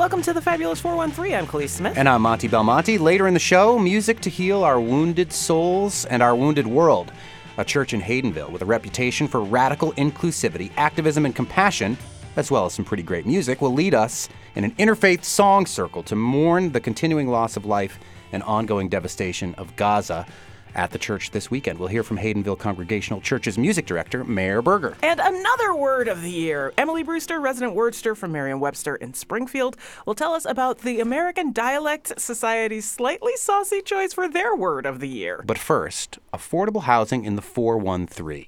Welcome to the Fabulous 413. I'm Kaliis Smith. And I'm Monty Belmonte. Later in the show, music to heal our wounded souls and our wounded world. A church in Haydenville with a reputation for radical inclusivity, activism, and compassion, as well as some pretty great music, will lead us in an interfaith song circle to mourn the continuing loss of life and ongoing devastation of Gaza at the church this weekend. We'll hear from Haydenville Congregational Church's music director, Mare Berger. And another word of the year. Emily Brewster, resident wordster from Merriam Webster in Springfield, will tell us about the American Dialect Society's slightly saucy choice for their word of the year. But first, affordable housing in the 413.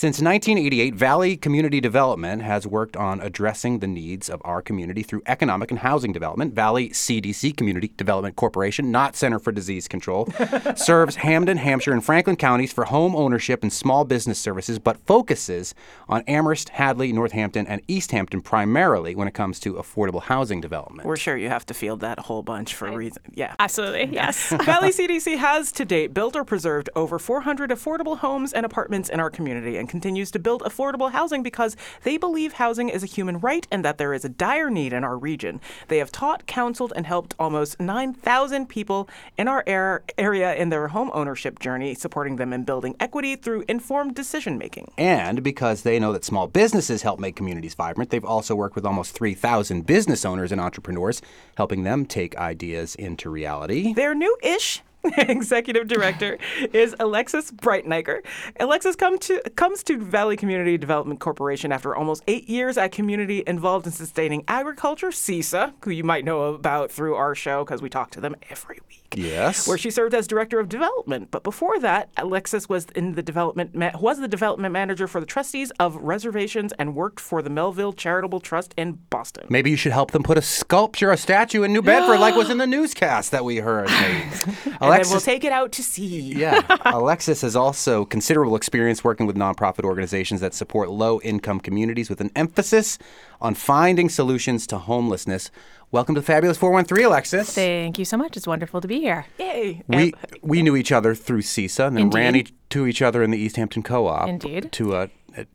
Since 1988, Valley Community Development has worked on addressing the needs of our community through economic and housing development. Valley CDC, Community Development Corporation, not Center for Disease Control, serves Hampden, Hampshire, and Franklin counties for home ownership and small business services, but focuses on Amherst, Hadley, Northampton, and Easthampton primarily when it comes to affordable housing development. We're sure you have to field that whole bunch for a reason. Yeah. Absolutely, yes. Valley CDC has to date built or preserved over 400 affordable homes and apartments in our community and continues to build affordable housing because they believe housing is a human right and that there is a dire need in our region. They have taught, counseled, and helped almost 9,000 people in our area in their home ownership journey, supporting them in building equity through informed decision making. And because they know that small businesses help make communities vibrant, they've also worked with almost 3,000 business owners and entrepreneurs, helping them take ideas into reality. They're new ish executive director is Alexis Breiteneicher. Alexis come to, comes to Valley Community Development Corporation after almost eight years at community involved in sustaining agriculture, CISA, who you might know about through our show because we talk to them every week. Yes. Where she served as director of development. But before that, Alexis was in the development ma- was the development manager for the trustees of reservations and worked for the Melville Charitable Trust in Boston. Maybe you should help them put a sculpture, a statue in New Bedford, like was in the newscast that we heard. Alexis, we'll take it out to sea. yeah. Alexis has also considerable experience working with nonprofit organizations that support low income communities with an emphasis on finding solutions to homelessness. Welcome to the Fabulous 413, Alexis. Thank you so much. It's wonderful to be here. Yay. We, we knew each other through CISA and then Indeed. ran each, to each other in the Easthampton Co op. Indeed. To, uh,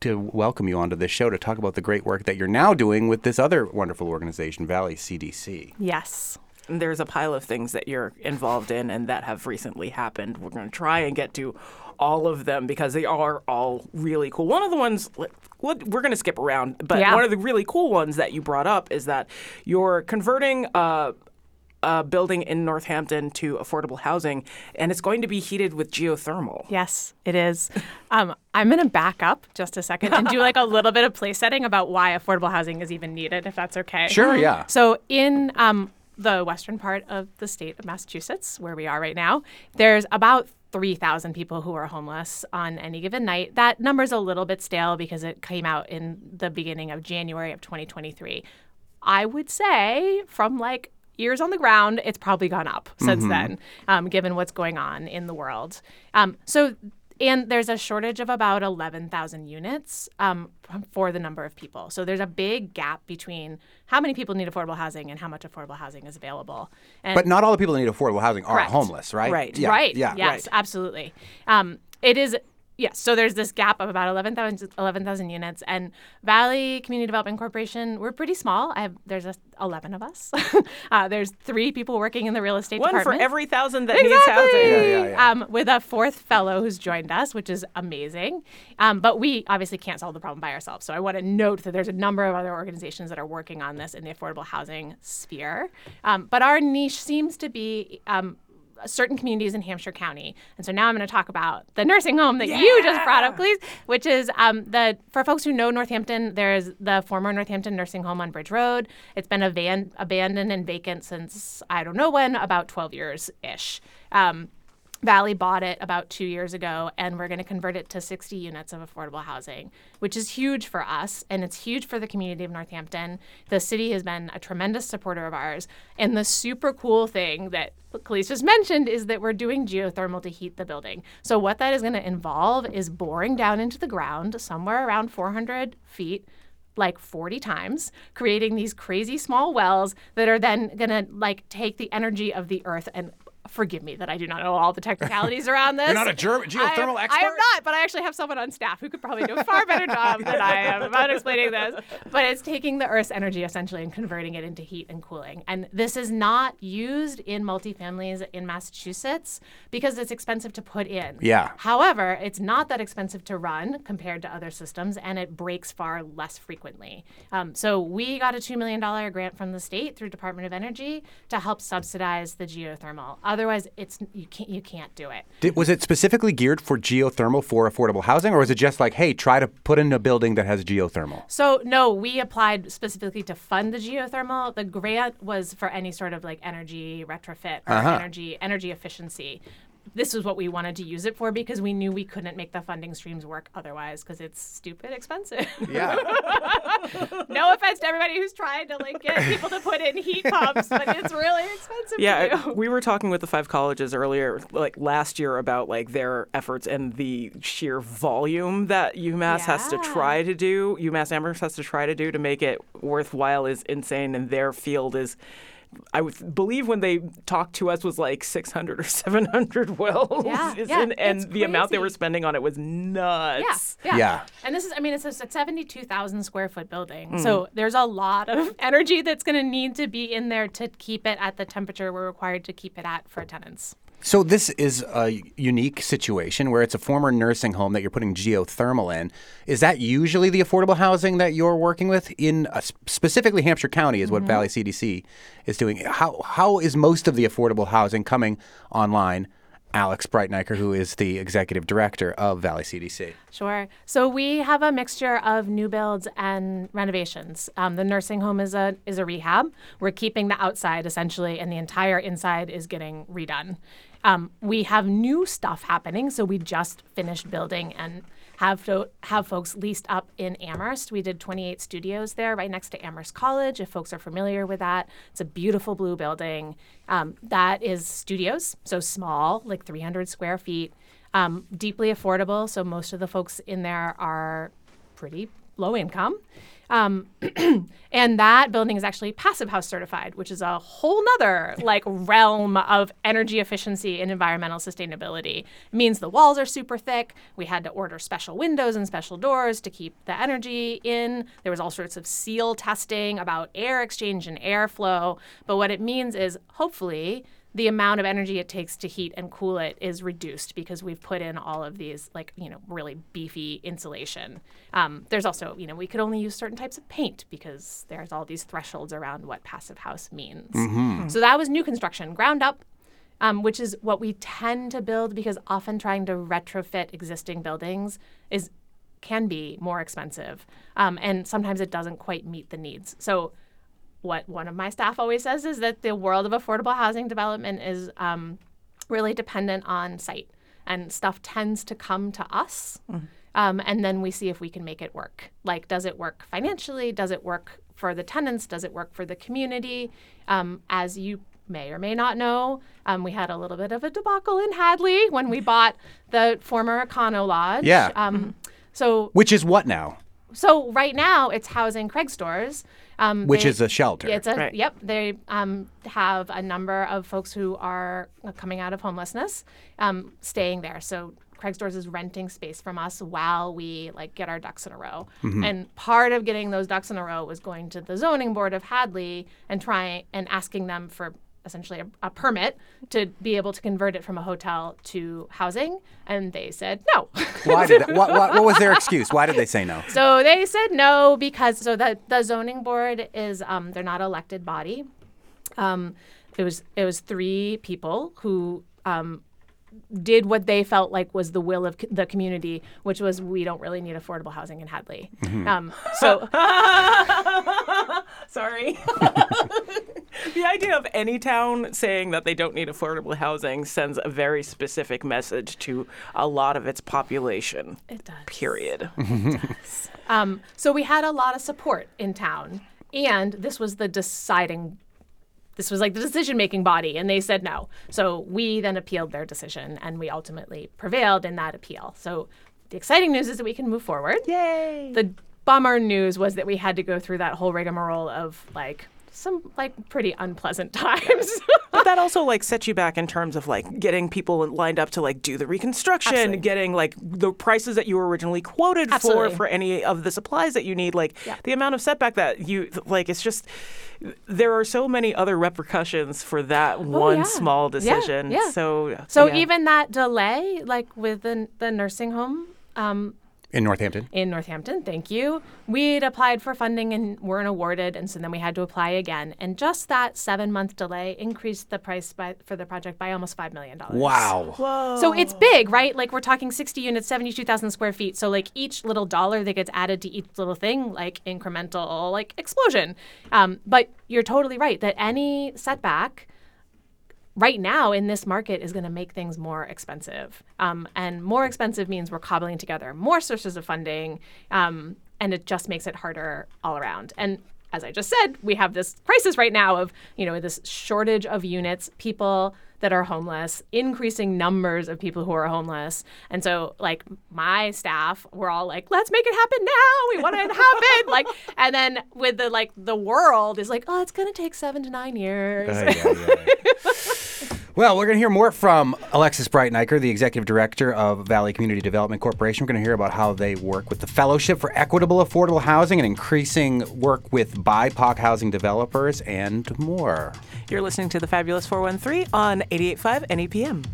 to welcome you onto this show to talk about the great work that you're now doing with this other wonderful organization, Valley CDC. Yes. There's a pile of things that you're involved in and that have recently happened. We're going to try and get to all of them because they are all really cool. One of the ones we're going to skip around, but Yeah. one of the really cool ones that you brought up is that you're converting a, a building in Northampton to affordable housing, and it's going to be heated with geothermal. Yes, it is. Um, I'm going to back up just a second and do like a little bit of place setting about why affordable housing is even needed, if that's okay. Sure, yeah. So, in um, the western part of the state of Massachusetts, where we are right now, there's about 3,000 people who are homeless on any given night. That number's a little bit stale because it came out in the beginning of January of 2023. I would say from like ears on the ground, it's probably gone up since then, um, given what's going on in the world. Um, so, and there's a shortage of about 11,000 units um, for the number of people. So there's a big gap between how many people need affordable housing and how much affordable housing is available. And But not all the people that need affordable housing are Correct. homeless, right? Right. Yeah, right. Yeah. Yes, Right. absolutely. Um, it is. Yes. So there's this gap of about 11,000 11,000 units, and Valley Community Development Corporation. We're pretty small. I have, there's a, 11 of us. uh, there's three people working in the real estate One for every thousand that needs housing. Yeah, yeah, yeah. Um, with a fourth fellow who's joined us, which is amazing. Um, but we obviously can't solve the problem by ourselves. So I want to note that there's a number of other organizations that are working on this in the affordable housing sphere. Um, but our niche seems to be um, certain communities in Hampshire County. And so now I'm going to talk about the nursing home that you just brought up, please, which is um, the for folks who know Northampton, there's the former Northampton Nursing Home on Bridge Road. It's been aban- abandoned and vacant since I don't know when, about 12 years ish. Um, Valley bought it about two years ago, and we're going to convert it to 60 units of affordable housing, which is huge for us, and it's huge for the community of Northampton. The city has been a tremendous supporter of ours, and the super cool thing that Kaliis just mentioned is that we're doing geothermal to heat the building. So what that is going to involve is boring down into the ground somewhere around 400 feet like 40 times, creating these crazy small wells that are then going to like take the energy of the earth and forgive me that I do not know all the technicalities around this. You're not a ger- geothermal I, expert? I am not, but I actually have someone on staff who could probably do a far better job than I am about explaining this. But it's taking the Earth's energy essentially and converting it into heat and cooling. And this is not used in multifamilies in Massachusetts because it's expensive to put in. Yeah. However, it's not that expensive to run compared to other systems, and it breaks far less frequently. Um, so we got a $2 million grant from the state through Department of Energy to help subsidize the geothermal. Otherwise, it's you can't you can't do it. Did, was it specifically geared for geothermal for affordable housing, or was it just like, hey, try to put in a building that has geothermal? So no, we applied specifically to fund the geothermal. The grant was for any sort of like energy retrofit or uh-huh. energy energy efficiency. This was what we wanted to use it for because we knew we couldn't make the funding streams work otherwise because it's stupid expensive. Yeah. no offense to everybody who's trying to like get people to put in heat pumps, but it's really expensive Yeah, to do. we were talking with the five colleges earlier, like last year, about like their efforts and the sheer volume that UMass has to try to do. UMass Amherst has to try to do to make it worthwhile is insane, and their field is. I would believe when they talked to us was like 600 or 700 wells, Yeah, yeah, in- and it's the amount they were spending on it was nuts. Yeah, yeah. Yeah. And this is, I mean, it's a 72,000 square foot building. Mm. So there's a lot of energy that's going to need to be in there to keep it at the temperature we're required to keep it at for tenants. So this is a unique situation where it's a former nursing home that you're putting geothermal in. Is that usually the affordable housing that you're working with in uh, specifically Hampshire County is what Valley CDC is doing. How how is most of the affordable housing coming online? Alex Breiteneicher, who is the executive director of Valley CDC. Sure. So we have a mixture of new builds and renovations. Um, the nursing home is a is a rehab. We're keeping the outside essentially, and the entire inside is getting redone. Um, we have new stuff happening. So we just finished building and have have folks leased up in Amherst. We did 28 studios there, right next to Amherst College. If folks are familiar with that, it's a beautiful blue building. Um, that is studios, so small, like 300 square feet um, deeply affordable. So most of the folks in there are pretty low income. Um, and that building is actually passive house certified, which is a whole nother like realm of energy efficiency and environmental sustainability. It means the walls are super thick. We had to order special windows and special doors to keep the energy in. There was all sorts of seal testing about air exchange and airflow. But what it means is hopefully the amount of energy it takes to heat and cool it is reduced because we've put in all of these like you know really beefy insulation. Um, there's also you know we could only use certain types of paint because there's all these thresholds around what passive house means. So that was new construction ground up um, which is what we tend to build because often trying to retrofit existing buildings is can be more expensive um, and sometimes it doesn't quite meet the needs. So what one of my staff always says is that the world of affordable housing development is um, really dependent on site, and stuff tends to come to us, um, and then we see if we can make it work. Like, does it work financially? Does it work for the tenants? Does it work for the community? Um, as you may or may not know, um, we had a little bit of a debacle in Hadley when we bought the former Econo Lodge. Yeah. Um, so Which is what now? so right now it's housing Craig's Doors, um, Which they- is a shelter. it's a Right. yep. They um, have a number of folks who are coming out of homelessness, um, staying there. So Craig's Doors is renting space from us while we like get our ducks in a row. And part of getting those ducks in a row was going to the zoning board of Hadley and trying and asking them for essentially a, a permit to be able to convert it from a hotel to housing, and they said no. Why did that, what, what, what was their excuse? Why did they say no? So they said no because so the the zoning board is um, they're not elected body. Um, it was it was three people who um, did what they felt like was the will of c- the community, which was we don't really need affordable housing in Hadley. Um, so Sorry. the idea of any town saying that they don't need affordable housing sends a very specific message to a lot of its population. it does. Period. It Um, so we had a lot of support in town, and this was the deciding. This was like the decision making body, and they said no. So we then appealed their decision, and we ultimately prevailed in that appeal. So the exciting news is that we can move forward. Yay. The bummer news was that we had to go through that whole rigmarole of like some like pretty unpleasant times. but that also like sets you back in terms of like getting people lined up to like do the reconstruction, Absolutely. getting like the prices that you were originally quoted Absolutely. for for any of the supplies that you need. Like Yeah. the amount of setback that you like, it's just there are so many other repercussions for that one Oh, yeah. small Yeah, decision. yeah. So so yeah. even that delay, like with the the nursing home. Um, In Northampton. in Northampton. Thank you. We'd applied for funding and weren't awarded, and so then we had to apply again. And just that seven month delay increased the price by, for the project by almost five million dollars. Wow. Whoa. So it's big, right? Like we're talking 60 units, 72,000 square feet. So like each little dollar that gets added to each little thing, like incremental, like explosion. Um, but you're totally right that any setback right now in this market is going to make things more expensive. Um, and more expensive means we're cobbling together more sources of funding, um, and it just makes it harder all around. And as I just said, we have this crisis right now of you know this shortage of units, people that are homeless, increasing numbers of people who are homeless, and so like my staff, we're all like, let's make it happen now. We want it to happen, like, and then with the like the world is like, oh, it's gonna take seven to nine years. Ay, ay, ay. Well, we're going to hear more from Alexis Breiteneicher, the executive director of Valley Community Development Corporation. We're going to hear about how they work with the Fellowship for Equitable Affordable Housing and increasing work with BIPOC housing developers and more. You're listening to the Fabulous 413 on 88.5 NEPM.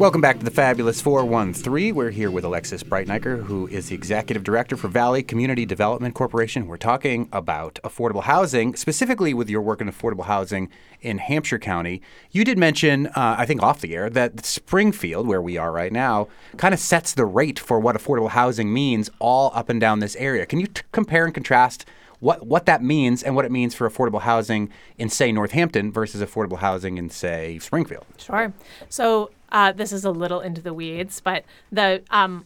Welcome back to the Fabulous 413. We're here with Alexis Breiteneicher, who is the executive director for Valley Community Development Corporation. We're talking about affordable housing, specifically with your work in affordable housing in Hampshire County. You did mention, uh, I think off the air, that Springfield, where we are right now, kind of sets the rate for what affordable housing means all up and down this area. Can you t- compare and contrast? What, what that means and what it means for affordable housing in, say, Northampton versus affordable housing in, say, Springfield. Sure. So uh, this is a little into the weeds, but the um,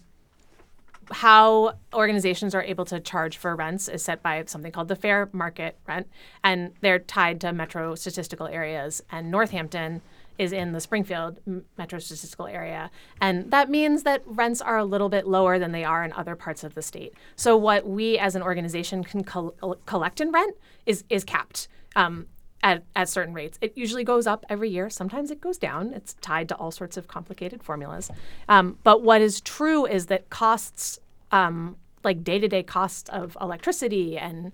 how organizations are able to charge for rents is set by something called the fair market rent, and they're tied to metro statistical areas. And Northampton is in the Springfield metro statistical area, and that means that rents are a little bit lower than they are in other parts of the state. So what we as an organization can col- collect in rent is is capped. Um, at, at certain rates. It usually goes up every year. Sometimes it goes down. It's tied to all sorts of complicated formulas. Um, but what is true is that costs, um, like day to day costs of electricity and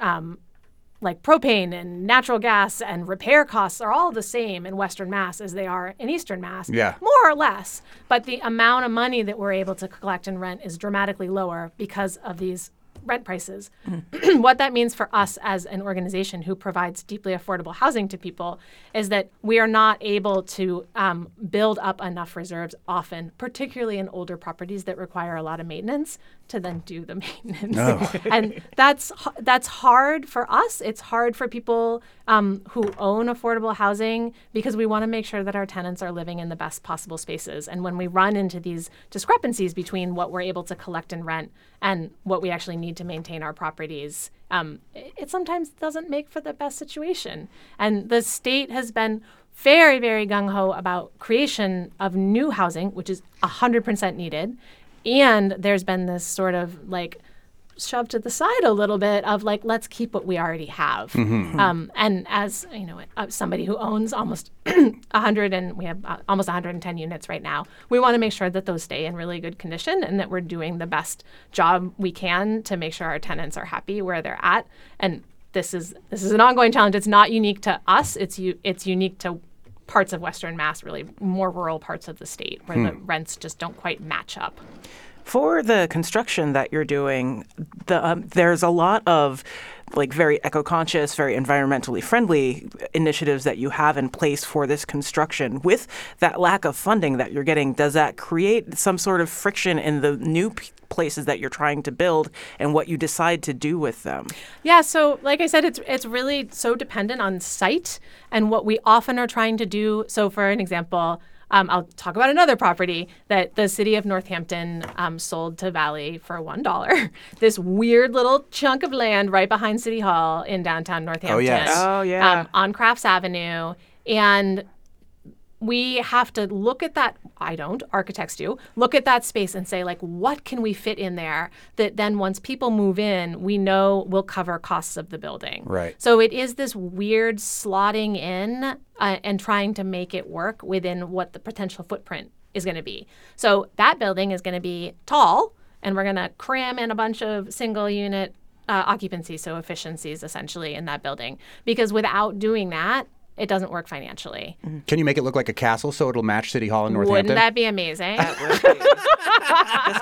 um, like propane and natural gas and repair costs are all the same in Western Mass as they are in Eastern Mass. Yeah. More or less. But the amount of money that we're able to collect in rent is dramatically lower because of these rent prices. what that means for us as an organization who provides deeply affordable housing to people is that we are not able to um, build up enough reserves often, particularly in older properties that require a lot of maintenance, to then do the maintenance. and that's that's hard for us. It's hard for people um, who own affordable housing because we want to make sure that our tenants are living in the best possible spaces. And when we run into these discrepancies between what we're able to collect and rent and what we actually need to maintain our properties, um, it, it sometimes doesn't make for the best situation. And the state has been very, very gung ho about creation of new housing, which is 100% needed. And there's been this sort of like shoved to the side a little bit of like let's keep what we already have. Um, and as you know uh, somebody who owns almost 100 and we have uh, almost 110 units right now we want to make sure that those stay in really good condition and that we're doing the best job we can to make sure our tenants are happy where they're at. And this is this is an ongoing challenge. It's not unique to us. It's it's unique to parts of western mass really more rural parts of the state where the rents just don't quite match up For the construction that you're doing, the, um, there's a lot of like very eco-conscious, very environmentally friendly initiatives that you have in place for this construction. With that lack of funding that you're getting, does that create some sort of friction in the new p- places that you're trying to build and what you decide to do with them? Yeah, so like I said, it's it's really so dependent on site and what we often are trying to do. So, for an example, um, I'll talk about another property that the city of Northampton um, sold to Valley for one dollar. this weird little chunk of land right behind City Hall in downtown Northampton. yes. Oh, yeah. Um, on Crafts Avenue, and we have to look at that. I don't, architects do, look at that space and say, like, what can we fit in there that then once people move in, we know will cover costs of the building. Right. So it is this weird slotting in uh, and trying to make it work within what the potential footprint is going to be. So that building is going to be tall, and we're going to cram in a bunch of single unit uh, occupancy, so efficiencies essentially in that building. Because without doing that, it doesn't work financially. Can you make it look like a castle so it'll match City Hall in Northampton? Wouldn't that be amazing? Just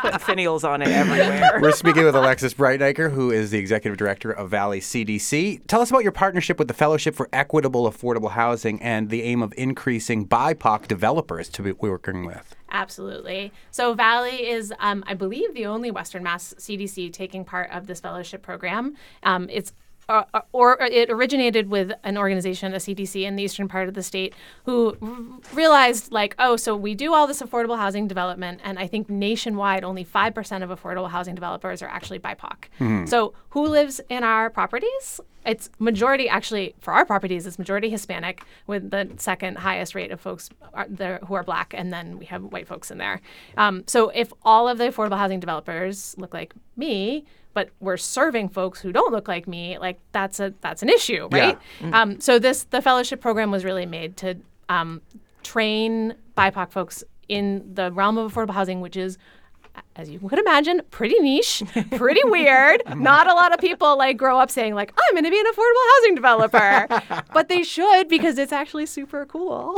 put finials on it everywhere. We're speaking with Alexis Breiteneicher, who is the executive director of Valley CDC. Tell us about your partnership with the Fellowship for Equitable Affordable Housing and the aim of increasing BIPOC developers to be working with. Absolutely. So Valley is, um, I believe, the only Western Mass CDC taking part of this fellowship program. Um, it's uh, uh, or it originated with an organization, a CDC in the eastern part of the state, who r- realized like, oh, so we do all this affordable housing development, and I think nationwide only five percent of affordable housing developers are actually BIPOC. So who lives in our properties? It's majority actually for our properties. It's majority Hispanic, with the second highest rate of folks are there who are black, and then we have white folks in there. Um, so if all of the affordable housing developers look like me, but we're serving folks who don't look like me, like that's a that's an issue, right? Um, so this the fellowship program was really made to um, train BIPOC folks in the realm of affordable housing, which is as you would imagine, pretty niche, pretty weird. Not a lot of people like grow up saying like, "I'm going to be an affordable housing developer," but they should because it's actually super cool.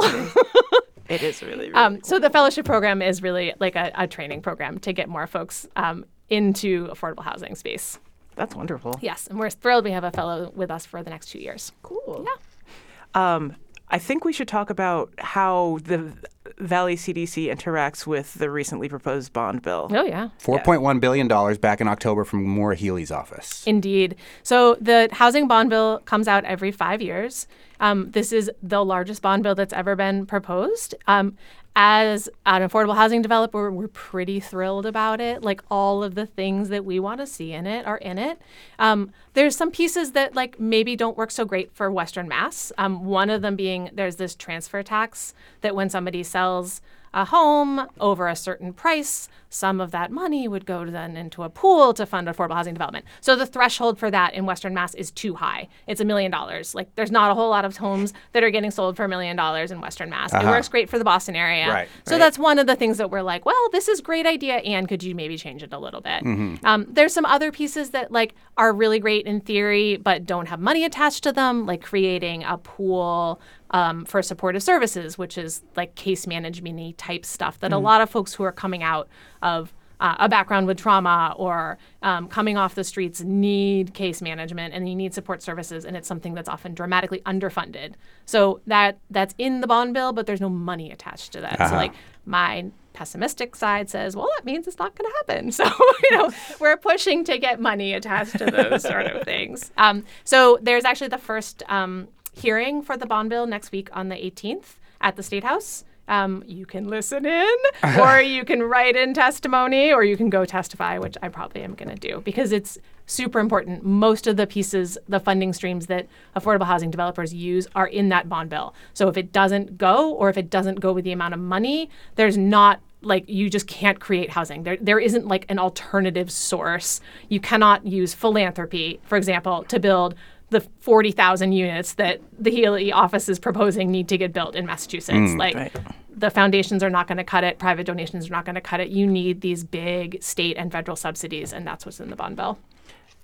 it is really, really Um, so the fellowship program is really like a, a training program to get more folks um, into affordable housing space. That's wonderful. Yes, and we're thrilled we have a fellow with us for the next two years. Cool. Yeah. Um, I think we should talk about how the Valley CDC interacts with the recently proposed bond bill. Oh yeah. $4.1 billion back in October from Maura Healey's office. Indeed. So the housing bond bill comes out every five years. Um, this is the largest bond bill that's ever been proposed. Um, as an affordable housing developer, we're pretty thrilled about it. Like all of the things that we want to see in it are in it. Um, there's some pieces that like maybe don't work so great for Western Mass. Um, one of them being there's this transfer tax that when somebody sells a home over a certain price, some of that money would go then into a pool to fund affordable housing development. So the threshold for that in Western Mass is too high. It's a million dollars. Like there's not a whole lot of homes that are getting sold for a million dollars in Western Mass. It works great for the Boston area. Right, So right. that's one of the things that we're like, well, this is great idea, and could you maybe change it a little bit? Um, there's some other pieces that like are really great in theory, but don't have money attached to them, like creating a pool um, for supportive services, which is like case management type stuff that a lot of folks who are coming out of uh, a background with trauma or um, coming off the streets need case management and you need support services and it's something that's often dramatically underfunded. So that that's in the bond bill but there's no money attached to that. So like my pessimistic side says well that means it's not going to happen. So you know we're pushing to get money attached to those sort of things. Um, so there's actually the first um, hearing for the bond bill next week on the 18th at the state house um, you can listen in, or you can write in testimony, or you can go testify, which I probably am going to do because it's super important. Most of the pieces, the funding streams that affordable housing developers use are in that bond bill. So if it doesn't go, or if it doesn't go with the amount of money, there's not like you just can't create housing. There, there isn't like an alternative source. You cannot use philanthropy, for example, to build the 40,000 units that the Healey office is proposing need to get built in Massachusetts. Mm. like Right. the foundations are not going to cut it, private donations are not going to cut it. You need these big state and federal subsidies, and that's what's in the bond bill.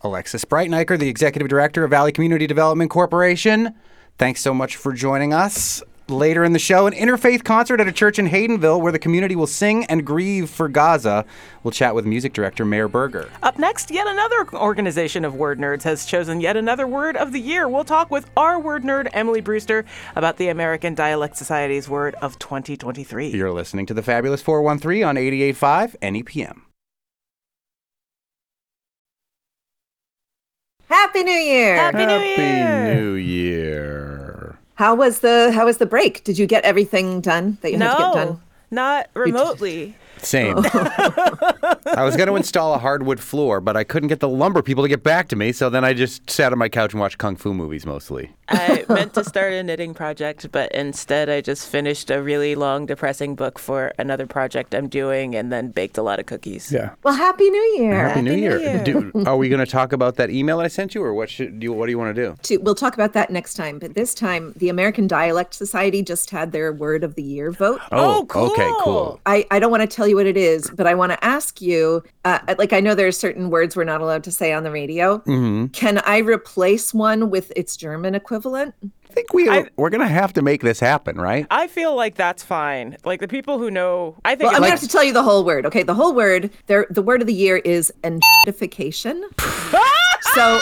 Alexis Breiteneicher, the executive director of Valley Community Development Corporation. Thanks so much for joining us. Later in the show, an interfaith concert at a church in Haydenville where the community will sing and grieve for Gaza. We'll chat with music director Mare Berger. Up next, yet another organization of word nerds has chosen yet another word of the year. We'll talk with our word nerd, Emily Brewster, about the American Dialect Society's word of 2023. You're listening to the Fabulous 413 on 88.5 NEPM. Happy New Year! Happy New Year! New Year. How was the How was the break? Did you get everything done that you had to get No, done? not remotely. Same. Oh. I was going to install a hardwood floor, but I couldn't get the lumber people to get back to me, so then I just sat on my couch and watched kung fu movies mostly. I meant to start a knitting project, but instead I just finished a really long, depressing book for another project I'm doing and then baked a lot of cookies. Yeah. Well, Happy New Year. Happy New New Year. Year. Do, are we going to talk about that email I sent you, or what should do? You, what do you want to do? We'll talk about that next time. But this time, the American Dialect Society just had their Word of the Year vote. Oh, Okay, cool. Oh, cool. I, I don't want to tell you what it is, but I want to ask you uh, like, I know there are certain words we're not allowed to say on the radio. Mm-hmm. Can I replace one with its German equivalent? I think we I- we're going to have to make this happen, right? I feel like that's fine. Like the people who know, I think Well, I'm it's going to have to tell you the whole word. Okay, the whole word, there, the word of the year is identification. so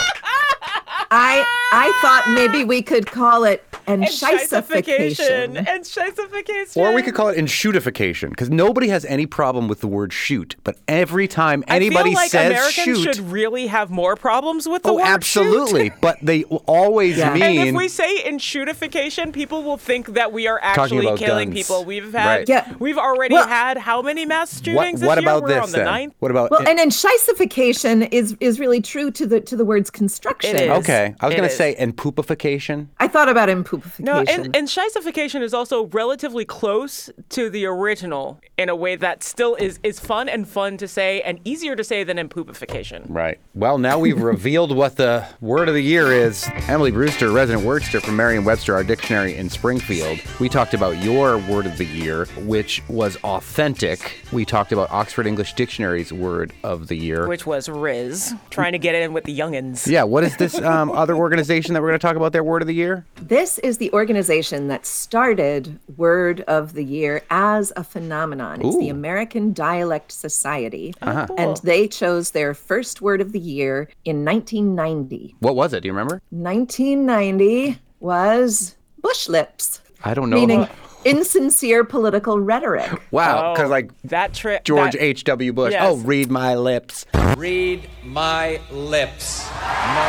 I I thought maybe we could call it Scheisification enscheisification. and scheisification. Or we could call it enshootification, because nobody has any problem with the word shoot. But every time anybody I feel like says Americans shoot, should really have more problems with the oh, word shoot. absolutely. but they always Yeah. mean. And if we say enshootification, people will think that we are actually killing guns. people. We've had, Right. Yeah. we've already Well- had how many mass what, shootings this what year? about We're this on the then? ninth. What about? Well, and enscheisification is is really true to the to the word's construction. It is. okay, I was going to say and poopification. I thought about impoopification. No, and, and scheisification is also relatively close to the original in a way that still is, is fun and fun to say and easier to say than impoopification. Right. Well, now we've revealed what the word of the year is. Emily Brewster, resident wordster from Merriam-Webster, our dictionary in Springfield. We talked about your word of the year, which was authentic. We talked about Oxford English Dictionary's word of the year. Which was rizz, trying to get in with the youngins. yeah, what is this um, other organization that we're going to talk about their word of the year? This is the organization that started Word of the Year as a phenomenon. It's the American Dialect Society. Uh-huh. And they chose their first word of the year in 1990. What was it? Do you remember? 1990 was bush lips, I don't know. meaning insincere political rhetoric. wow, because Oh, like that trick. George H.W. Bush. Yes. Oh, read my lips. Read my lips. No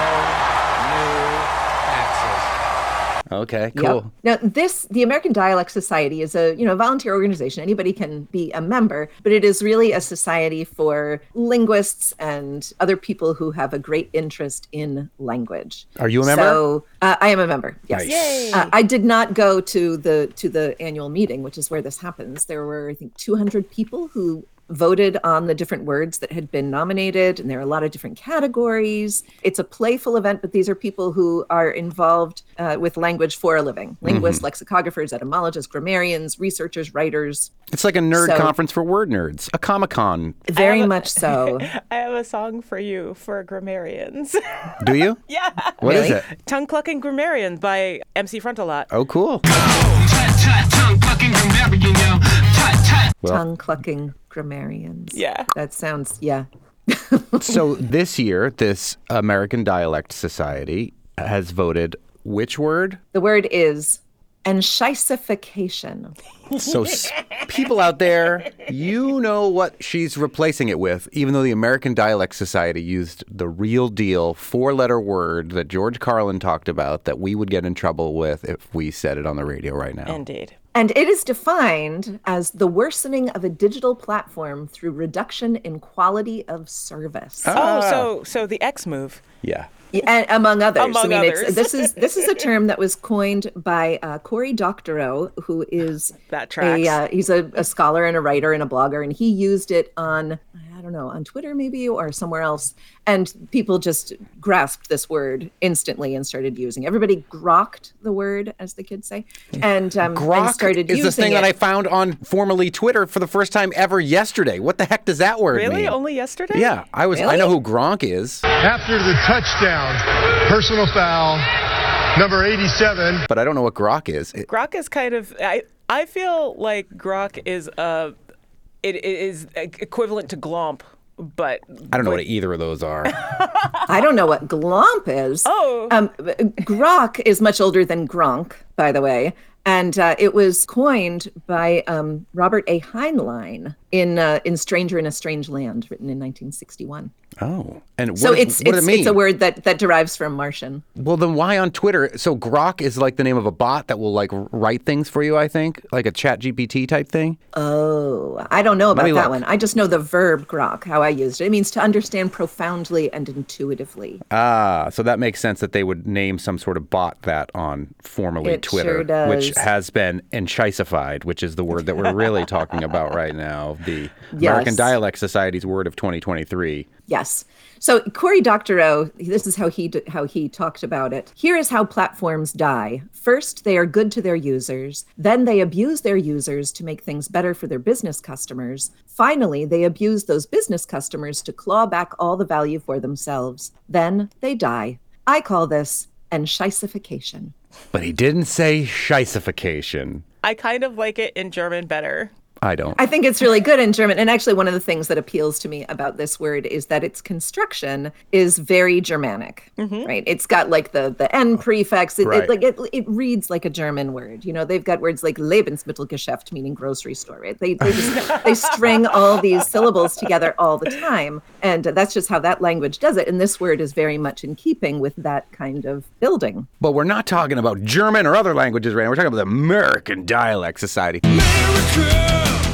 taxes. Okay, Yep. cool. Now, this the American Dialect Society is a you know volunteer organization. Anybody can be a member, but it is really a society for linguists and other people who have a great interest in language. Are you a member? So uh, I am a member. Yes. Nice. Yay. Uh, I did not go to the to the annual meeting, which is where this happens. There were I think 200 people who voted on the different words that had been nominated and there are a lot of different categories it's a playful event but these are people who are involved uh, with language for a living linguists lexicographers etymologists grammarians researchers writers It's like a nerd So- conference for word nerds, a Comic Con. very much so I have a song for you for grammarians. Do you? yeah. What is Really? it? Tongue Clucking Grammarians by MC Frontalot. Oh, cool. Well- tongue clucking grammarians Yeah. that sounds yeah so this year, this American Dialect Society has voted which word? the word is enscheisification So s- people out there, you know what she's replacing it with, even though the American Dialect Society used the real deal four-letter word that George Carlin talked about that we would get in trouble with if we said it on the radio right now. Indeed. And it is defined as the worsening of a digital platform through reduction in quality of service. Oh, so so the X move. yeah. Yeah, and among others. Among I mean, others. It's, this is this is a term that was coined by uh, Cory Doctorow, who is That tracks. a uh, he's a, a scholar and a writer and a blogger, and he used it on I don't know on Twitter maybe or somewhere else, and people just grasped this word instantly and started using. Everybody grokked the word, as the kids say, and um, and Grok started is using the thing it. that I found on formerly Twitter for the first time ever yesterday. What the heck does that word Really? mean? Really, only yesterday? yeah, I was. I know who Gronk is, After the touchdown, personal foul, number 87. but I don't know what Grok is. It- Grok is kind of I I feel like Grok is uh it, it is equivalent to glomp, but I don't know what either of those are. I don't know what glomp is. Oh. Um, grok is much older than Gronk, by the way. And uh, it was coined by um, Robert A. Heinlein in uh, in Stranger in a Strange Land, written in 1961. Oh, and what, So is- it's what it's, it mean? it's a word that that derives from Martian. Well, then why on Twitter? So Grok is like the name of a bot that will like write things for you. I think like a Chat GPT type thing. Oh, I don't know about that look. one. I just know the verb grok, how I used it. It means to understand profoundly and intuitively. Ah, so that makes sense that they would name some sort of bot that on formerly It Twitter, sure which has been enchisified, which is the word that we're really talking about right now. The American Dialect Society's word of 2023. Yes. So Cory Doctorow, this is how he how he talked about it. Here is how platforms die. First, they are good to their users. Then they abuse their users to make things better for their business customers. Finally, they abuse those business customers to claw back all the value for themselves. Then they die. I call this enshisification. But he didn't say scheisification. I kind of like it in German better. I don't. I think it's really good in German. And actually, one of the things that appeals to me about this word is that its construction is very Germanic, mm-hmm. right? It's got like the the n prefix. It, Right. it like it, it reads like a German word. You know, they've got words like Lebensmittelgeschäft, meaning grocery store. Right? They they just they string all these syllables together all the time, and that's just how that language does it. And this word is very much in keeping with that kind of building. But we're not talking about German or other languages right now. We're talking about the American Dialect Society.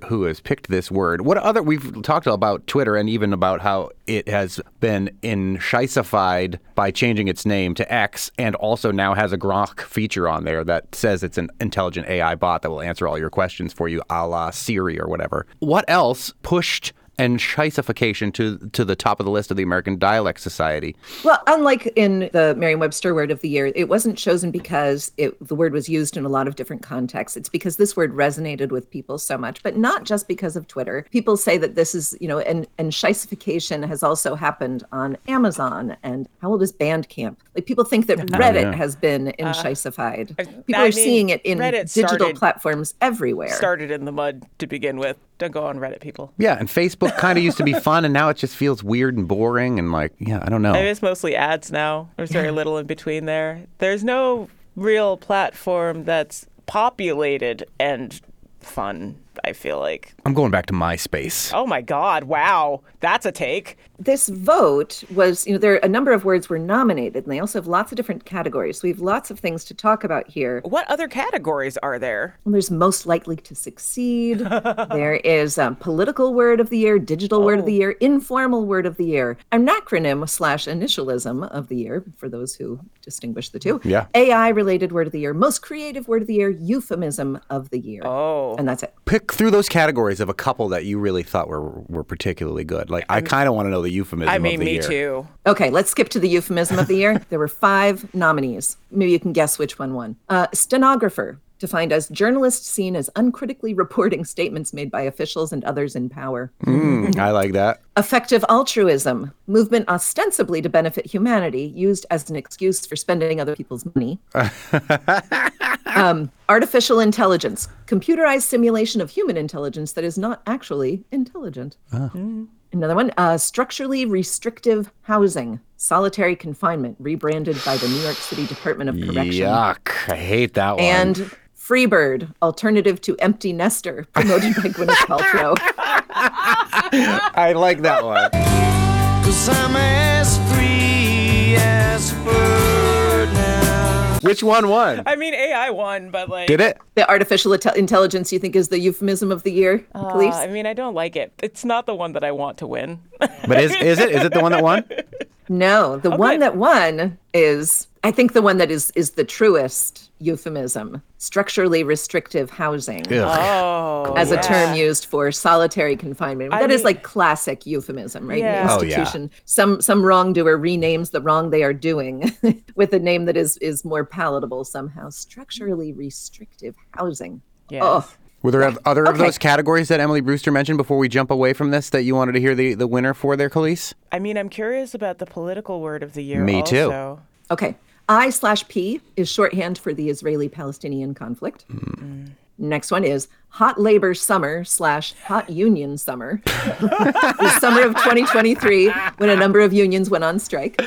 Who has picked this word? What other? We've talked about Twitter and even about how it has been enshisified by changing its name to X, and also now has a Grok feature on there that says it's an intelligent AI bot that will answer all your questions for you, a la Siri or whatever. What else pushed enshisification to to the top of the list of the American Dialect Society? Well, unlike in the Merriam-Webster word of the year, it wasn't chosen because it, the word was used in a lot of different contexts. It's because this word resonated with people so much, but not just because of Twitter. People say that this is, you know, and and shisification has also happened on Amazon. And how old is Bandcamp? Like people think that Reddit yeah. has been uh, enshisified. People are seeing it in Reddit digital started- platforms everywhere. Started in the mud to begin with. Don't go on Reddit, people. Yeah, and Facebook kind of used to be fun, and now it just feels weird and boring, and like, yeah, I don't know. It's mostly ads now. There's very little in between there. There's no real platform that's populated and fun, I feel like. I'm going back to MySpace. Oh my God, wow. That's a take. This vote was, you know, there are a number of words were nominated, and they also have lots of different categories. So we have lots of things to talk about here. What other categories are there? There's most likely to succeed. there is um, political word of the year, digital word of the year, informal word of the year, anacronym slash initialism of the year, for those who distinguish the two. Yeah. AI related word of the year, most creative word of the year, euphemism of the year. Oh. And that's it. Pick through those categories of a couple that you really thought were were particularly good. Like, I kind of want to know the euphemism I of mean, me year. too. Okay, let's skip to the euphemism of the year. there were five nominees. Maybe you can guess which one won. Uh, stenographer, defined as journalists seen as uncritically reporting statements made by officials and others in power. Mm, I like that. Effective altruism, movement ostensibly to benefit humanity, used as an excuse for spending other people's money. um, artificial intelligence, computerized simulation of human intelligence that is not actually intelligent. Another one, uh, structurally restrictive housing, solitary confinement, rebranded by the New York City Department of Correction. Yuck! I hate that one. And Freebird, alternative to empty nester, promoted by Gwyneth Paltrow. I like that one. Which one won? I mean, AI won, but like. Did it? the artificial inte- intelligence, you think, is the euphemism of the year, Uh, police? I mean, I don't like it. It's not the one that I want to win. But is is it? Is it the one that won? No, the one that won is, I think, the one that is is the truest euphemism: structurally restrictive housing, Ugh. Oh. as a term used for solitary confinement. That is mean- like classic euphemism, right? Yeah. The Oh, yeah. institution, some some wrongdoer renames the wrong they are doing with a name that is is more palatable somehow. Structurally restrictive housing. Yes. Oh, Were there oth- other of those categories that Emily Brewster mentioned before we jump away from this that you wanted to hear the, the winner for there, Kaliis? I mean, I'm curious about the political word of the year. Me too. Okay. I slash P is shorthand for the Israeli Palestinian conflict. Mm. Next one is hot labor summer slash hot union summer. the summer of 2023 when a number of unions went on strike.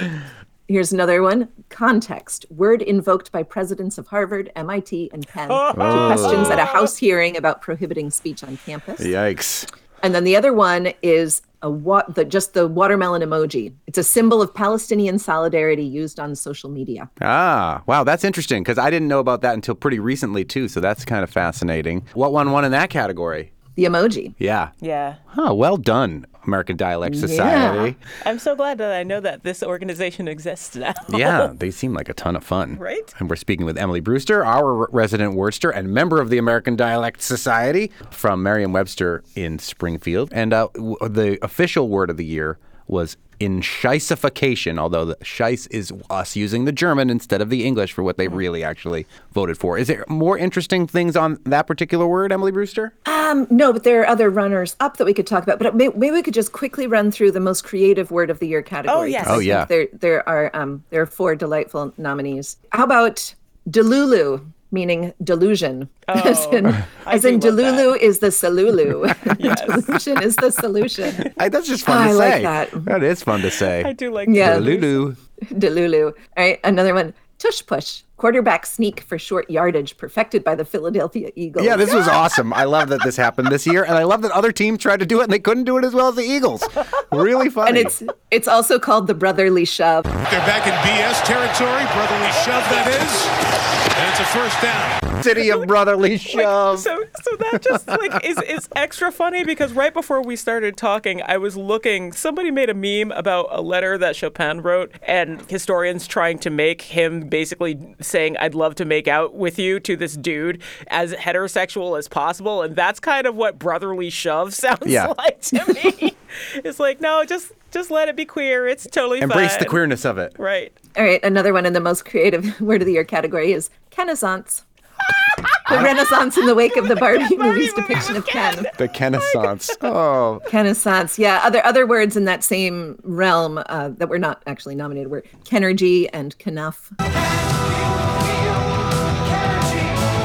Here's another one context word invoked by presidents of Harvard, MIT, and Penn to oh. questions at a House hearing about prohibiting speech on campus. Yikes. And then the other one is a what the just the watermelon emoji. It's a symbol of Palestinian solidarity used on social media. Ah, wow, that's interesting because I didn't know about that until pretty recently too. So that's kind of fascinating. What one won in that category? The emoji. Yeah. Yeah. Huh, well done, American Dialect Society. Yeah. I'm so glad that I know that this organization exists now. Yeah, they seem like a ton of fun. Right? And we're speaking with Emily Brewster, our resident wordster and member of the American Dialect Society from Merriam Webster in Springfield. And uh, w- the official word of the year was in Enscheisification, although the Scheiss is us using the German instead of the English for what they really actually voted for. Is there more interesting things on that particular word, Emily Brewster? Um, no, but there are other runners up that we could talk about. But may- maybe we could just quickly run through the most creative word of the year category. yes. 'cause I Oh, yeah. There, there are, um, there are four delightful nominees. How about Delulu, meaning delusion? as in, as in Delulu is the Solulu. delusion is the solution. I, that's just fun I to like say. that. That is fun to say. I do like Yeah. Lulu. Delulu. All right, another one. Tush push, quarterback sneak for short yardage, perfected by the Philadelphia Eagles. Yeah, this was awesome. I love that this happened this year, and I love that other teams tried to do it and they couldn't do it as well as the Eagles. Really funny. and it's it's also called the brotherly shove. They're back in BS territory. Brotherly shove, that is. And it's a first down. City of Brotherly Shove. So, so that just like is is extra funny because right before we started talking, I was looking. Somebody made a meme about a letter that Chopin wrote, and historians trying to make him basically saying, "I'd love to make out with you" to this dude as heterosexual as possible, and that's kind of what brotherly shove sounds Yeah. like to me. it's like, no, just just let it be queer. It's totally Embrace the queerness of it. Right. All right, another one in the most creative word of the year category is Kenaissance. the Renaissance in the wake of the Barbie movie's depiction of Ken. The Renaissance. Oh, Renaissance, yeah. Other other words in that same realm uh, that were not actually nominated were Kenergy and Kenough.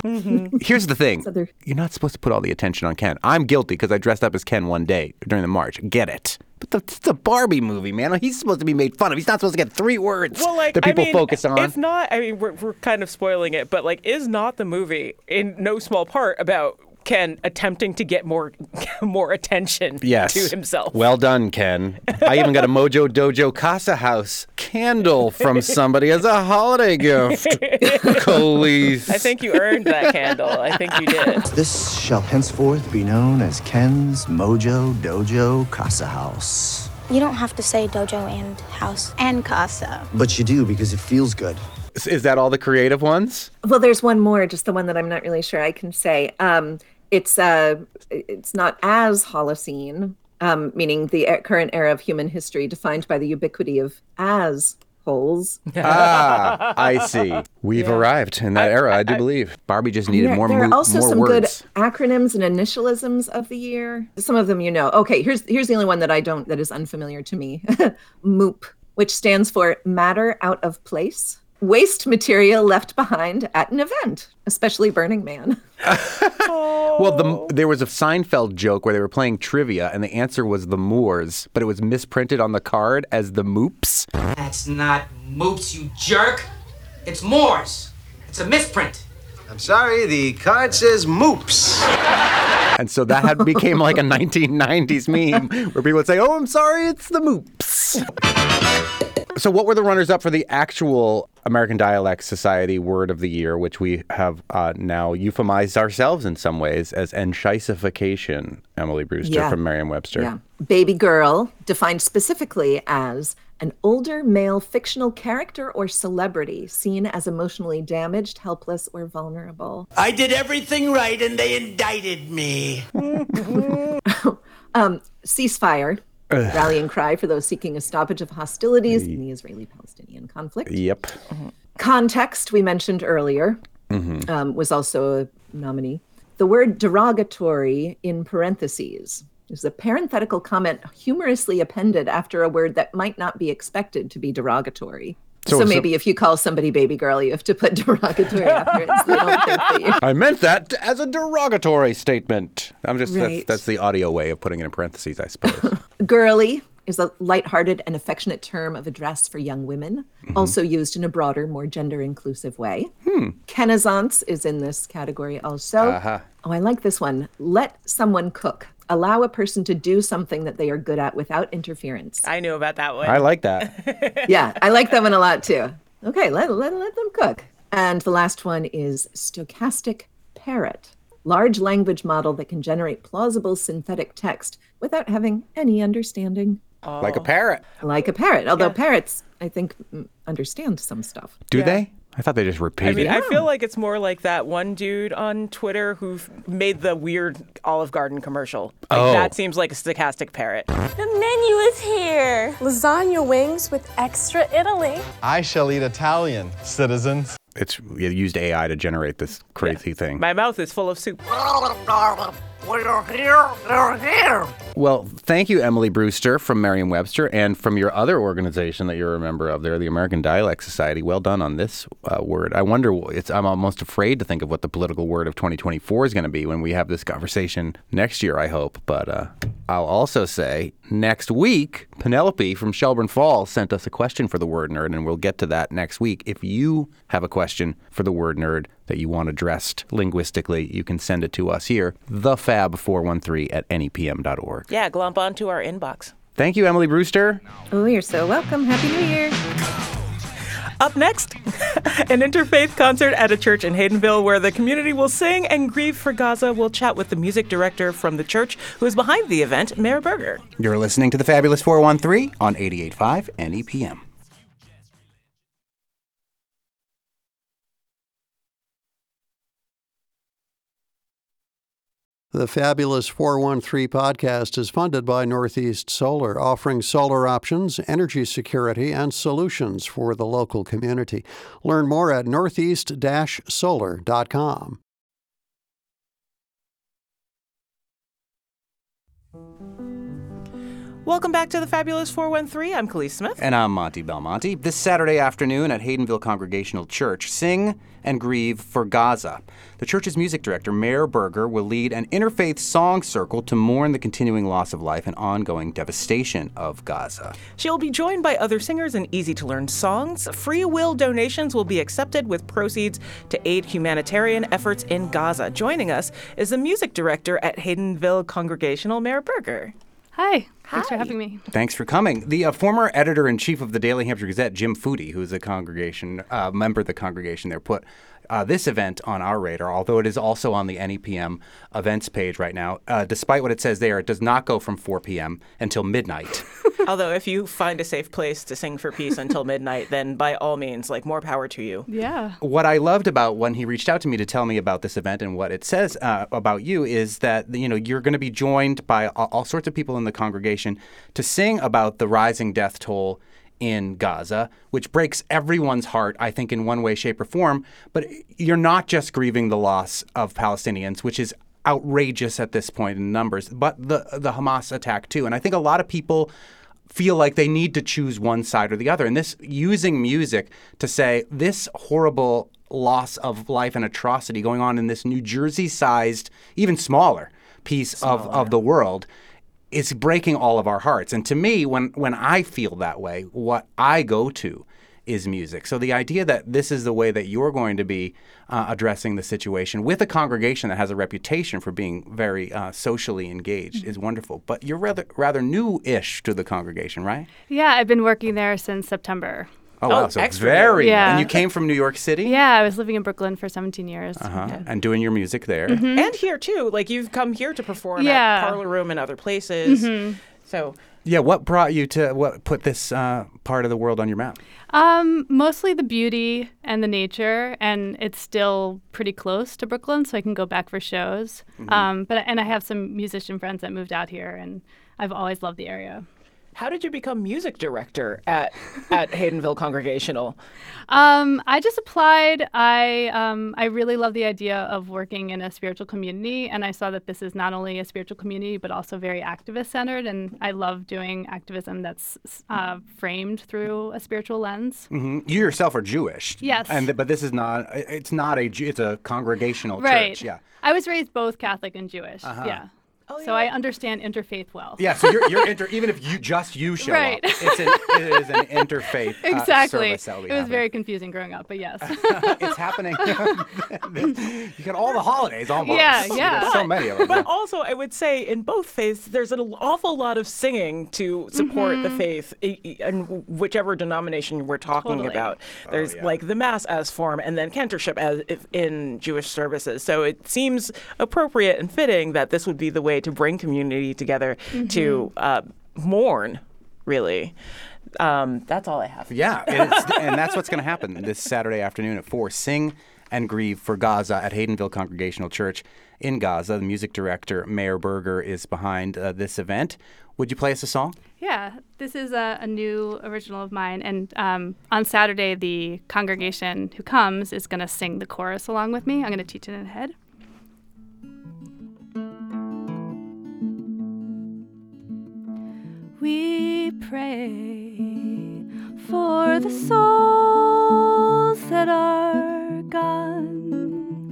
Mm-hmm. here's the thing. other- You're not supposed to put all the attention on Ken. I'm guilty because I dressed up as Ken one day during the march. Get it? But the, it's a Barbie movie, man. He's supposed to be made fun of. He's not supposed to get three words Well, like that people I mean, focus on. If not, I mean, we're, we're kind of spoiling it, but like, is not the movie in no small part about Ken attempting to get more more attention yes. to himself? Well done, Ken. I even got a Mojo Dojo Casa House candle from somebody as a holiday gift. Kaliis. I think you earned that candle. I think you did. This shall henceforth be known as Ken's Mojo Dojo Casa House. You don't have to say dojo and house and casa. But you do because it feels good. Is that all the creative ones? Well, there's one more, just the one that I'm not really sure I can say. Um, it's uh, it's not as Holocene, um, meaning the current era of human history defined by the ubiquity of as holes. ah, I see. We've arrived in that era, I do believe. Barbie just needed There, more, there mo- are also more some words. good acronyms and initialisms of the year. Some of them you know. Okay, here's here's the only one that I don't that is unfamiliar to me. MOOP, which stands for matter out of place. Waste material left behind at an event, especially Burning Man. Well, the, there was a Seinfeld joke where they were playing trivia, and the answer was the Moors, but it was misprinted on the card as the Moops. That's not moops, you jerk. It's Moors. It's a misprint. I'm sorry, the card says moops. And so that had became like a 1990s meme where people would say, "Oh, I'm sorry, it's the Moops." So, what were the runners-up for the actual American Dialect Society Word of the Year, which we have uh, now euphemized ourselves in some ways as enscheisification? Emily Brewster Yeah. from Merriam-Webster. Yeah. Baby girl, defined specifically as an older male fictional character or celebrity seen as emotionally damaged, helpless, or vulnerable. I did everything right and they indicted me. Um, ceasefire, rallying cry for those seeking a stoppage of hostilities in the Israeli Palestinian conflict. Yep. Context, we mentioned earlier, Mhm. um, was also a nominee. The word derogatory in parentheses is a parenthetical comment humorously appended after a word that might not be expected to be derogatory. So- So, so- maybe if you call somebody baby girl, you have to put derogatory after it. So they don't think that. I meant that as a derogatory statement. I'm just that's, Right. that's the audio way of putting it in parentheses, I suppose. Girly is a lighthearted and affectionate term of address for young women, also used in a broader, more gender inclusive way. Hmm. Kenaissance is in this category also. Uh-huh. Oh, I like this one. Let someone cook. Allow a person to do something that they are good at without interference. I knew about that one. I like that. yeah, I like that one a lot too. Okay, let, let, let them cook. And the last one is stochastic parrot, large language model that can generate plausible synthetic text without having any understanding. Like a parrot. Like a parrot, although parrots, I think, understand some stuff. Do they? I thought they just repeated. I repeated. mean, I feel like it's more like that one dude on Twitter who made the weird Olive Garden commercial. Like, Oh. That seems like a stochastic parrot. The menu is here. Lasagna wings with extra Italy. I shall eat Italian, citizens. it's you used AI to generate this crazy thing. My mouth is full of soup. We're here, we're here. Well, thank you, Emily Brewster from Merriam-Webster, and from your other organization that you're a member of, there, the American Dialect Society. Well done on this uh, word. I wonder. It's. I'm almost afraid to think of what the political word of 2024 is going to be when we have this conversation next year. I hope, but uh, I'll also say next week, Penelope from Shelburne Falls sent us a question for the word nerd, and we'll get to that next week. If you have a question for the word nerd that you want addressed linguistically, you can send it to us here, thefab413 at nepm.org. Yeah, glomp onto our inbox. Thank you, Emily Brewster. Oh, you're so welcome. Happy New Year. Up next, an interfaith concert at a church in Haydenville where the community will sing and grieve for Gaza. We'll chat with the music director from the church who is behind the event, Mare Berger. You're listening to the Fabulous 413 on 88.5 NEPM. The Fabulous 413 podcast is funded by Northeast Solar, offering solar options, energy security, and solutions for the local community. Learn more at northeast solar.com. Welcome back to the Fabulous 413. I'm Kaliis Smith. And I'm Monty Belmonte. This Saturday afternoon at Haydenville Congregational Church, sing and grieve for Gaza. The church's music director, Mare Berger, will lead an interfaith song circle to mourn the continuing loss of life and ongoing devastation of Gaza. She'll be joined by other singers and easy to learn songs. Free will donations will be accepted with proceeds to aid humanitarian efforts in Gaza. Joining us is the music director at Haydenville Congregational, Mare Berger. Hi. Thanks for having me. Thanks for coming. The uh, former editor in chief of the Daily Hampshire Gazette, Jim Foudy, who's a congregation uh, member of the congregation there, put uh, this event on our radar, although it is also on the NEPM events page right now. Uh, despite what it says there, it does not go from 4 p.m. until midnight. Although, if you find a safe place to sing for peace until midnight, then by all means, like, more power to you. Yeah. what I loved about when he reached out to me to tell me about this event and what it says uh, about you is that you know you're going to be joined by all, all sorts of people in the congregation to sing about the rising death toll in Gaza, which breaks everyone's heart, I think, in one way, shape, or form. But you're not just grieving the loss of Palestinians, which is outrageous at this point in numbers, but the the Hamas attack too. And I think a lot of people feel like they need to choose one side or the other. And this using music to say this horrible loss of life and atrocity going on in this New Jersey sized, even smaller piece of, of the world is breaking all of our hearts. And to me, when when I feel that way, what I go to is music. So the idea that this is the way that you're going to be uh, addressing the situation with a congregation that has a reputation for being very uh, socially engaged is wonderful. But you're rather rather new-ish to the congregation, right? Yeah, I've been working there since September. Oh, wow, so very. Yeah. And you came from New York City. Yeah, I was living in Brooklyn for 17 years. Uh-huh. And doing your music there. Mhm. And here, too. Like, you've come here to perform Yeah. at Parlor Room and other places. Mhm. So, Yeah. What brought you to what put this uh, part of the world on your map? Um, mostly the beauty and the nature, and it's still pretty close to Brooklyn, so I can go back for shows. Mhm. Um, but and I have some musician friends that moved out here, and I've always loved the area. How did you become music director at, at Haydenville Congregational? Um, I just applied. I um, I really love the idea of working in a spiritual community, and I saw that this is not only a spiritual community but also very activist centered. And I love doing activism that's uh, framed through a spiritual lens. hmm You yourself are Jewish. Yes. And but this is not. It's not a. It's a congregational Right. church. Yeah. I was raised both Catholic and Jewish. Uh-huh. Yeah. So I understand interfaith well. Yeah, so you're, you're inter, even if you just you show Right. up, it's an, it is an interfaith uh, exactly. service that will it was happening. very confusing growing up, but yes. it's happening. you got all the holidays almost. Yeah, yeah. There's so many of them. But also, I would say in both faiths, there's an awful lot of singing to support the Mhm. faith, i- i- and whichever denomination we're talking Totally. about. Oh, There's like the Mass as form, and then cantorship as in Jewish services. So it seems appropriate and fitting that this would be the way to bring community together to uh, mourn, really. Um, that's all I have. Yeah, it's, and that's what's going to happen this Saturday afternoon at 4. Sing and Grieve for Gaza at Haydenville Congregational Church in Gaza. The music director, Mare Berger, is behind uh, this event. Would you play us a song? Yeah, this is a, a new original of mine. And um, on Saturday, the congregation who comes is going to sing the chorus along with me. I'm going to teach it in head. We pray for the souls that are gone.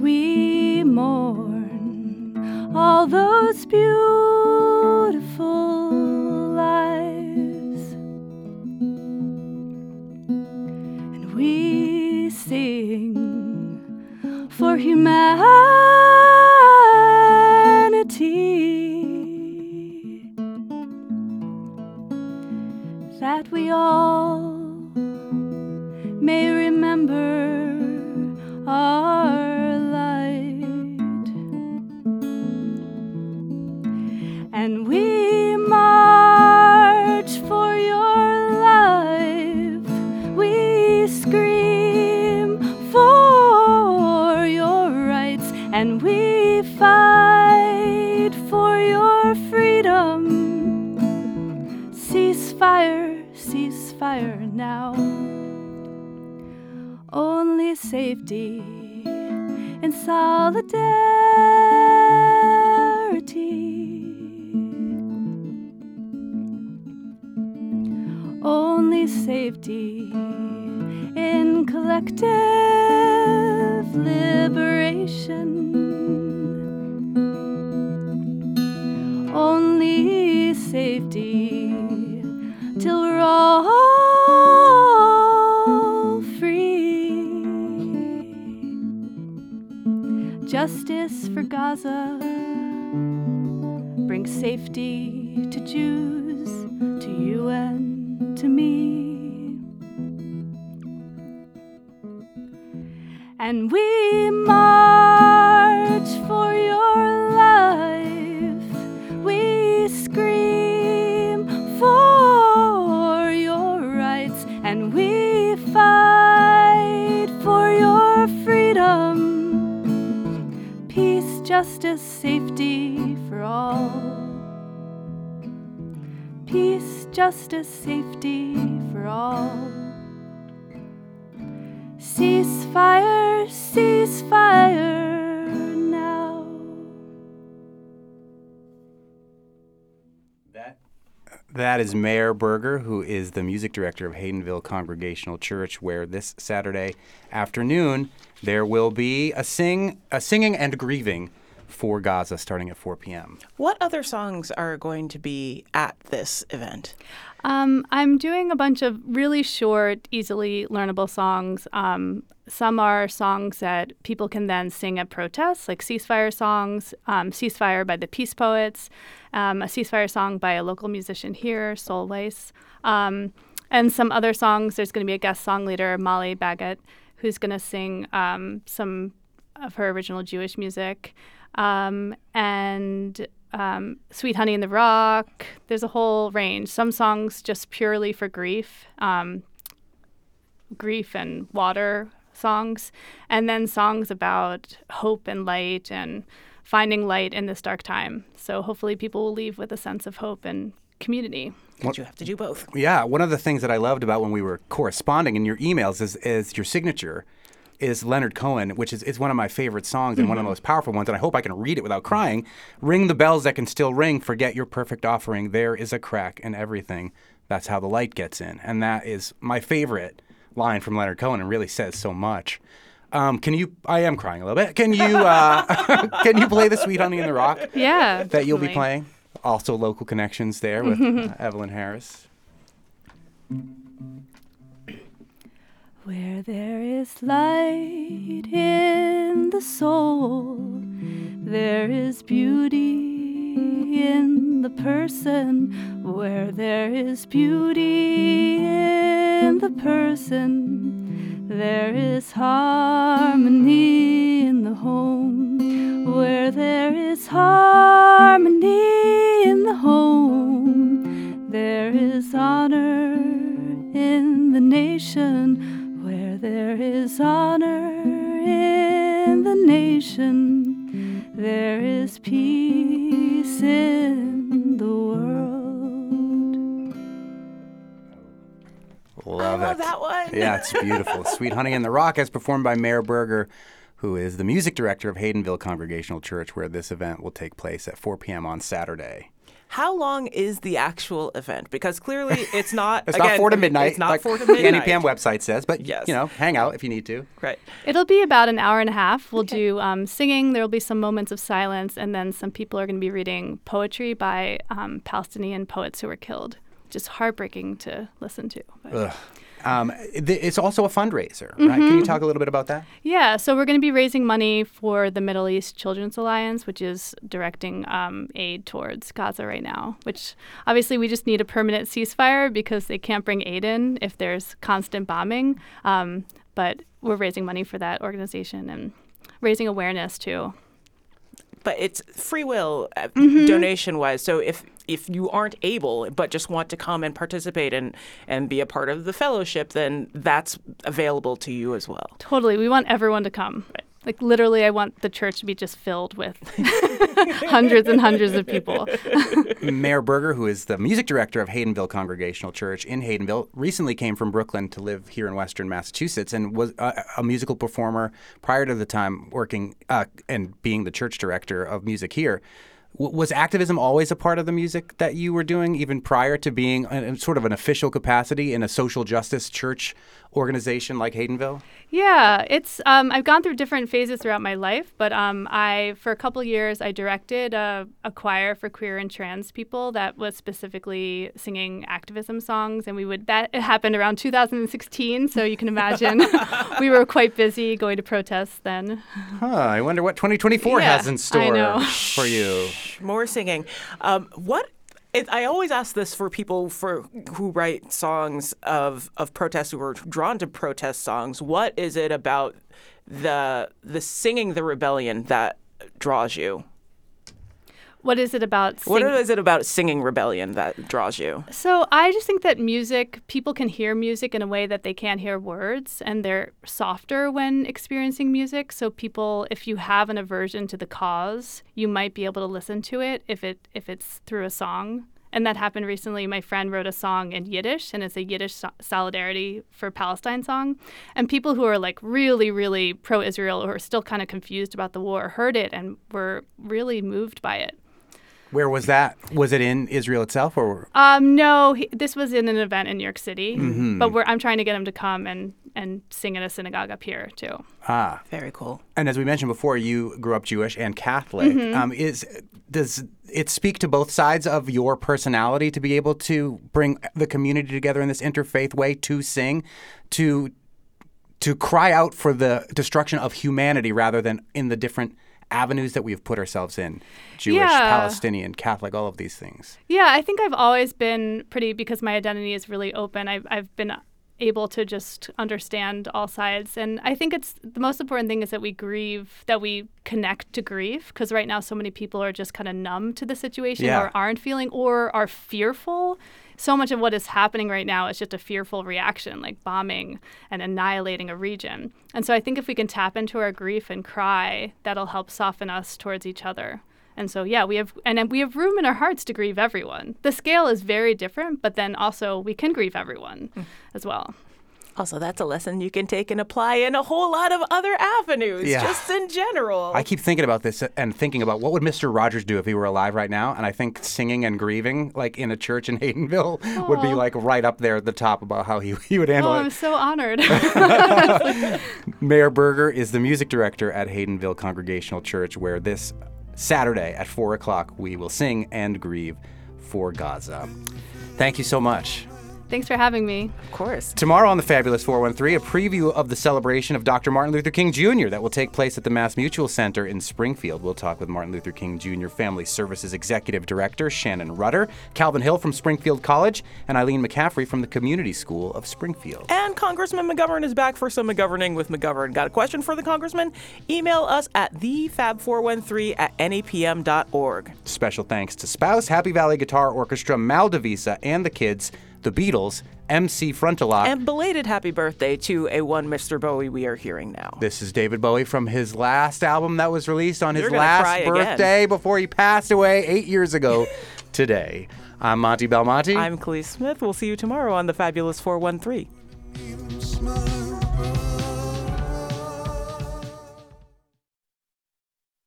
We mourn all those beautiful lives. And we sing for humanity that we all may remember our safety in solidarity. Only safety in collective liberation. Only safety till we're all Justice for Gaza Bring safety to Jews, to you and to me. And we march justice, safety for all. Peace, justice, safety for all. Ceasefire, ceasefire now. That is Mare Berger, who is the music director of Haydenville Congregational Church, where this Saturday afternoon there will be a sing, a singing and grieving for Gaza starting at 4 p.m. What other songs are going to be at this event? Um, I'm doing a bunch of really short, easily learnable songs. Um, some are songs that people can then sing at protests, like ceasefire songs, um, Ceasefire by the Peace Poets, um, a ceasefire song by a local musician here, Sol Weiss, um, and some other songs. There's going to be a guest song leader, Molly Baggett, who's going to sing um, some of her original Jewish music. Um, and um, Sweet Honey in the Rock. There's a whole range. Some songs just purely for grief, um, grief and water songs, and then songs about hope and light and finding light in this dark time. So hopefully people will leave with a sense of hope and community. But you have to do both. Yeah, one of the things that I loved about when we were corresponding in your emails is, is your signature is Leonard Cohen, which is, is one of my favorite songs and one of the most powerful ones, and I hope I can read it without crying. Ring the bells that can still ring, forget your perfect offering. There is a crack in everything. That's how the light gets in. And that is my favorite line from Leonard Cohen and really says so much. Um, can you? I am crying a little bit. Can you? Uh, can you play the "Sweet Honey in the Rock"? Yeah, that you'll be playing. Also, local connections there with uh, Evelyn Harris. Where there is light in the soul, there is beauty in the person. Where there is beauty in the person, there is harmony in the home. Where there is harmony in the home, there is honor in the nation. Where there is honor in the nation, there is peace in the world. Love, love it. that one. Yeah, it's beautiful. Sweet Honey in the Rock, as performed by Mare Berger, who is the music director of Haydenville Congregational Church, where this event will take place at 4 p.m. on Saturday. How long is the actual event? Because clearly it's not. It's again, not 4 to midnight. It's not like 4 to midnight. the midnight. NEPM website says, but Yes. you know, hang out if you need to. Right. It'll be about an hour and a half. We'll do um, singing. There will be some moments of silence, and then some people are going to be reading poetry by um, Palestinian poets who were killed. Just heartbreaking to listen to. Um, th- it's also a fundraiser, right? Can you Mhm. talk a little bit about that? Yeah, so we're going to be raising money for the Middle East Children's Alliance, which is directing um, aid towards Gaza right now. Which obviously we just need a permanent ceasefire because they can't bring aid in if there's constant bombing. Um, but we're raising money for that organization and raising awareness too. But it's free will, uh, Mhm. donation wise. So if if you aren't able, but just want to come and participate and and be a part of the fellowship, then that's available to you as well. Totally, we want everyone to come. Like literally, I want the church to be just filled with hundreds and hundreds of people. Mare Berger, who is the music director of Haydenville Congregational Church in Haydenville, recently came from Brooklyn to live here in Western Massachusetts and was a, a musical performer prior to the time working uh, and being the church director of music here. W- was activism always a part of the music that you were doing, even prior to being sort of an official capacity in a social justice church organization like Haydenville? Yeah, it's um, I've gone through different phases throughout my life, but um, I for a couple years I directed a, a choir for queer and trans people that was specifically singing activism songs, and we would that it happened around 2016, so you can imagine we were quite busy going to protests then. Huh, I wonder what 2024 Yeah, has in store for you. More singing. Um, what? It, I always ask this for people for who write songs of of protest who are drawn to protest songs. What is it about the the singing the rebellion that draws you? What is it about? What sing- is it about singing rebellion that draws you? So I just think that music, people can hear music in a way that they can't hear words, and they're softer when experiencing music. So people, if you have an aversion to the cause, you might be able to listen to it if it if it's through a song. And that happened recently. My friend wrote a song in Yiddish, and it's a Yiddish so- solidarity for Palestine song. And people who are like really, really pro-Israel or are still kind of confused about the war heard it and were really moved by it. Where was that? Was it in Israel itself, or Um, no, he, this was in an event in New York City, Mhm. but we're, I'm trying to get him to come and, and sing at a synagogue up here too. ah? Very cool. And as we mentioned before, you grew up Jewish and Catholic. Mhm. Um, is does it speak to both sides of your personality to be able to bring the community together in this interfaith way to sing, to to cry out for the destruction of humanity rather than in the different avenues that we've put ourselves in Jewish, Yeah. Palestinian, Catholic, all of these things. Yeah, I think I've always been pretty because my identity is really open. I've I've been able to just understand all sides, and I think it's the most important thing is that we grieve, that we connect to grief, because right now so many people are just kind of numb to the situation Yeah. or aren't feeling or are fearful. So much of what is happening right now is just a fearful reaction, like bombing and annihilating a region. And so I think if we can tap into our grief and cry, that'll help soften us towards each other. And so, yeah, we have, and we have room in our hearts to grieve everyone. The scale is very different, but then also we can grieve everyone mm. as well. Also, that's a lesson you can take and apply in a whole lot of other avenues, Yeah. just in general. I keep thinking about this and thinking about what would Mr. Rogers do if he were alive right now, and I think singing and grieving like in a church in Haydenville would be like right up there at the top about how he, he would handle Oh, it. I'm so honored. Mare Berger is the music director at Haydenville Congregational Church, where this Saturday at 4 o'clock we will sing and grieve for Gaza. Thank you so much. Thanks for having me. Of course. Tomorrow on the Fabulous 413, a preview of the celebration of Dr. Martin Luther King Jr. that will take place at the Mass Mutual Center in Springfield. We'll talk with Martin Luther King Jr. Family Services Executive Director Shannon Rudder, Calvin Hill from Springfield College, and Eileen McCaffrey from the Community School of Springfield. And Congressman McGovern is back for some McGoverning with McGovern. Got a question for the Congressman? Email us at thefab413 at nepm.org. Special thanks to Spouse, Happy Valley Guitar Orchestra, Maldivisa, and the kids, the Beatles, MC Frontalot. And belated happy birthday to a one Mr. Bowie we are hearing now. This is David Bowie from his last album that was released on his You're last again. birthday before he passed away eight years ago today. I'm Monty Belmonte. I'm Kaliis Smith. We'll see you tomorrow on the Fabulous 413.